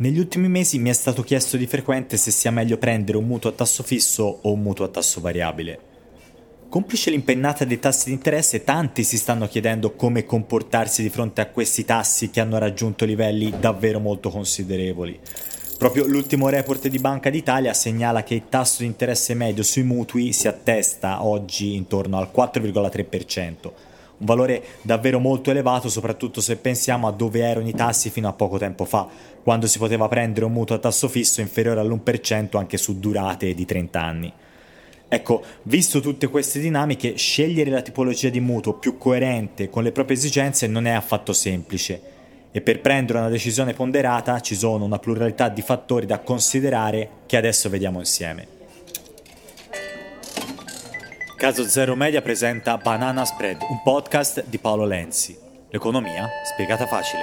Negli ultimi mesi mi è stato chiesto di frequente se sia meglio prendere un mutuo a tasso fisso o un mutuo a tasso variabile. Complice l'impennata dei tassi di interesse, tanti si stanno chiedendo come comportarsi di fronte a questi tassi che hanno raggiunto livelli davvero molto considerevoli. Proprio l'ultimo report di Banca d'Italia segnala che il tasso di interesse medio sui mutui si attesta oggi intorno al 4,3%, un valore davvero molto elevato soprattutto se pensiamo a dove erano i tassi fino a poco tempo fa, quando si poteva prendere un mutuo a tasso fisso inferiore all'1% anche su durate di 30 anni. Ecco, visto tutte queste dinamiche, scegliere la tipologia di mutuo più coerente con le proprie esigenze non è affatto semplice e per prendere una decisione ponderata ci sono una pluralità di fattori da considerare che adesso vediamo insieme. Caso Zero Media presenta Banana Spread, un podcast di Paolo Lenzi. L'economia spiegata facile.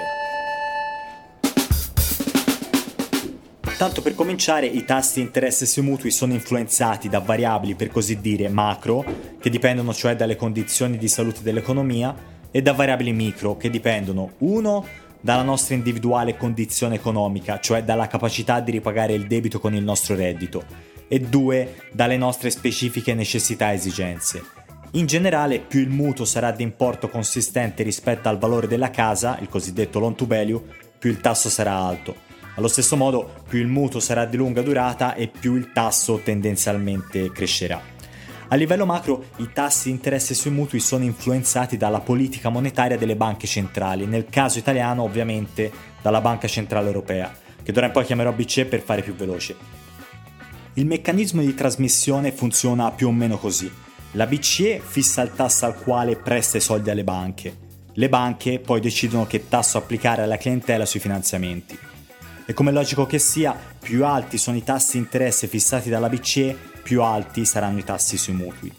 Tanto per cominciare, i tassi di interesse sui mutui sono influenzati da variabili per così dire macro, che dipendono cioè dalle condizioni di salute dell'economia, e da variabili micro, che dipendono 1 dalla nostra individuale condizione economica, cioè dalla capacità di ripagare il debito con il nostro reddito, e due dalle nostre specifiche necessità e esigenze. In generale, più il mutuo sarà di importo consistente rispetto al valore della casa, il cosiddetto loan to value, più il tasso sarà alto. Allo stesso modo, più il mutuo sarà di lunga durata e più il tasso tendenzialmente crescerà. A livello macro, i tassi di interesse sui mutui sono influenzati dalla politica monetaria delle banche centrali, nel caso italiano ovviamente dalla Banca Centrale Europea, che d'ora in poi chiamerò BCE per fare più veloce. Il meccanismo di trasmissione funziona più o meno così. La BCE fissa il tasso al quale presta i soldi alle banche. Le banche poi decidono che tasso applicare alla clientela sui finanziamenti. E come logico che sia, più alti sono i tassi di interesse fissati dalla BCE, più alti saranno i tassi sui mutui.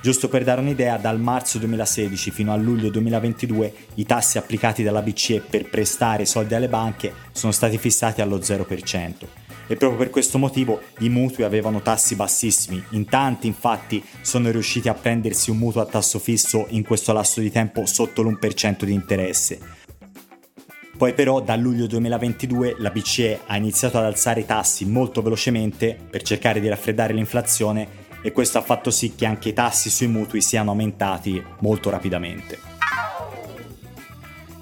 Giusto per dare un'idea, dal marzo 2016 fino a luglio 2022 i tassi applicati dalla BCE per prestare i soldi alle banche sono stati fissati allo 0% e proprio per questo motivo i mutui avevano tassi bassissimi. In tanti infatti sono riusciti a prendersi un mutuo a tasso fisso in questo lasso di tempo sotto l'1% di interesse. Poi però da luglio 2022 la BCE ha iniziato ad alzare i tassi molto velocemente per cercare di raffreddare l'inflazione e questo ha fatto sì che anche i tassi sui mutui siano aumentati molto rapidamente.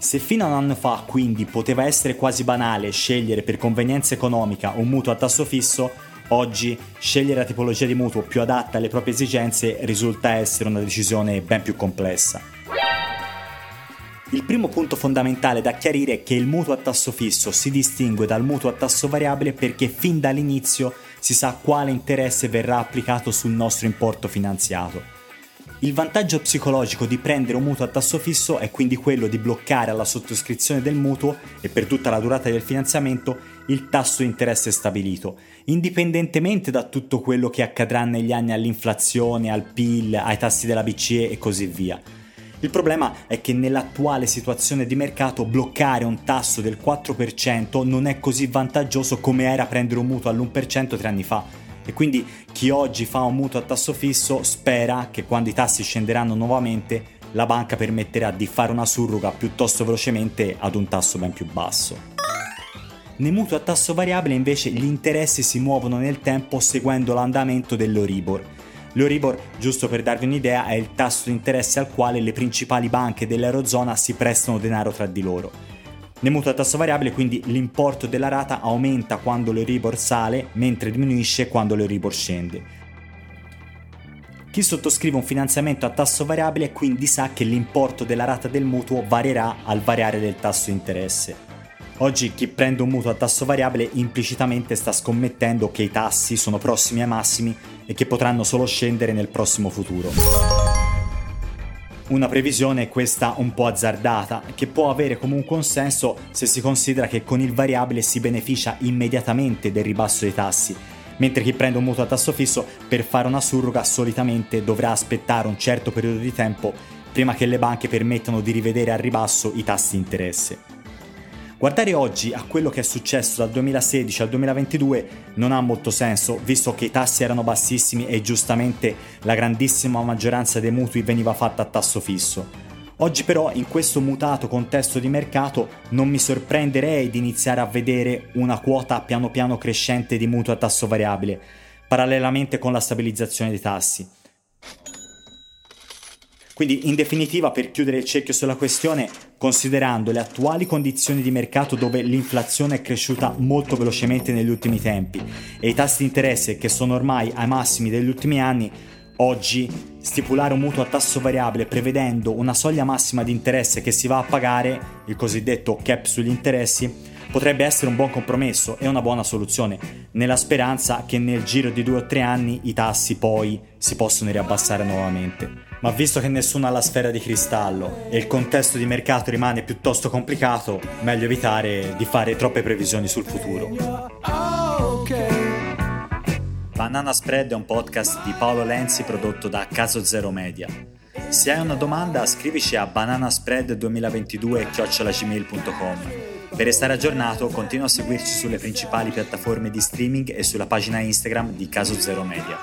Se fino a un anno fa quindi poteva essere quasi banale scegliere per convenienza economica un mutuo a tasso fisso, oggi scegliere la tipologia di mutuo più adatta alle proprie esigenze risulta essere una decisione ben più complessa. Il primo punto fondamentale da chiarire è che il mutuo a tasso fisso si distingue dal mutuo a tasso variabile perché fin dall'inizio si sa quale interesse verrà applicato sul nostro importo finanziato. Il vantaggio psicologico di prendere un mutuo a tasso fisso è quindi quello di bloccare alla sottoscrizione del mutuo e per tutta la durata del finanziamento il tasso di interesse stabilito, indipendentemente da tutto quello che accadrà negli anni all'inflazione, al PIL, ai tassi della BCE e così via. Il problema è che nell'attuale situazione di mercato bloccare un tasso del 4% non è così vantaggioso come era prendere un mutuo all'1% tre anni fa e quindi chi oggi fa un mutuo a tasso fisso spera che quando i tassi scenderanno nuovamente la banca permetterà di fare una surroga piuttosto velocemente ad un tasso ben più basso. Nei mutui a tasso variabile invece gli interessi si muovono nel tempo seguendo l'andamento dell'Oribor. L'Oribor, giusto per darvi un'idea, è il tasso di interesse al quale le principali banche dell'Eurozona si prestano denaro tra di loro. Nel mutuo a tasso variabile quindi l'importo della rata aumenta quando l'Euribor sale mentre diminuisce quando l'Euribor scende. Chi sottoscrive un finanziamento a tasso variabile quindi sa che l'importo della rata del mutuo varierà al variare del tasso interesse. Oggi chi prende un mutuo a tasso variabile implicitamente sta scommettendo che i tassi sono prossimi ai massimi e che potranno solo scendere nel prossimo futuro. Una previsione questa un po' azzardata, che può avere comunque un senso se si considera che con il variabile si beneficia immediatamente del ribasso dei tassi, mentre chi prende un mutuo a tasso fisso per fare una surroga solitamente dovrà aspettare un certo periodo di tempo prima che le banche permettano di rivedere al ribasso i tassi di interesse. Guardare oggi a quello che è successo dal 2016 al 2022 non ha molto senso, visto che i tassi erano bassissimi e giustamente la grandissima maggioranza dei mutui veniva fatta a tasso fisso. Oggi però in questo mutato contesto di mercato non mi sorprenderei di iniziare a vedere una quota piano piano crescente di mutuo a tasso variabile, parallelamente con la stabilizzazione dei tassi. Quindi in definitiva per chiudere il cerchio sulla questione, considerando le attuali condizioni di mercato dove l'inflazione è cresciuta molto velocemente negli ultimi tempi e i tassi di interesse che sono ormai ai massimi degli ultimi anni, Oggi stipulare un mutuo a tasso variabile prevedendo una soglia massima di interesse che si va a pagare, il cosiddetto cap sugli interessi, potrebbe essere un buon compromesso e una buona soluzione, nella speranza che nel giro di due o tre anni i tassi poi si possano riabbassare nuovamente. Ma visto che nessuno ha la sfera di cristallo e il contesto di mercato rimane piuttosto complicato, meglio evitare di fare troppe previsioni sul futuro. Banana Spread è un podcast di Paolo Lenzi prodotto da Caso Zero Media. Se hai una domanda scrivici a bananaspread2022-gmail.com Per restare aggiornato continua a seguirci sulle principali piattaforme di streaming e sulla pagina Instagram di Caso Zero Media.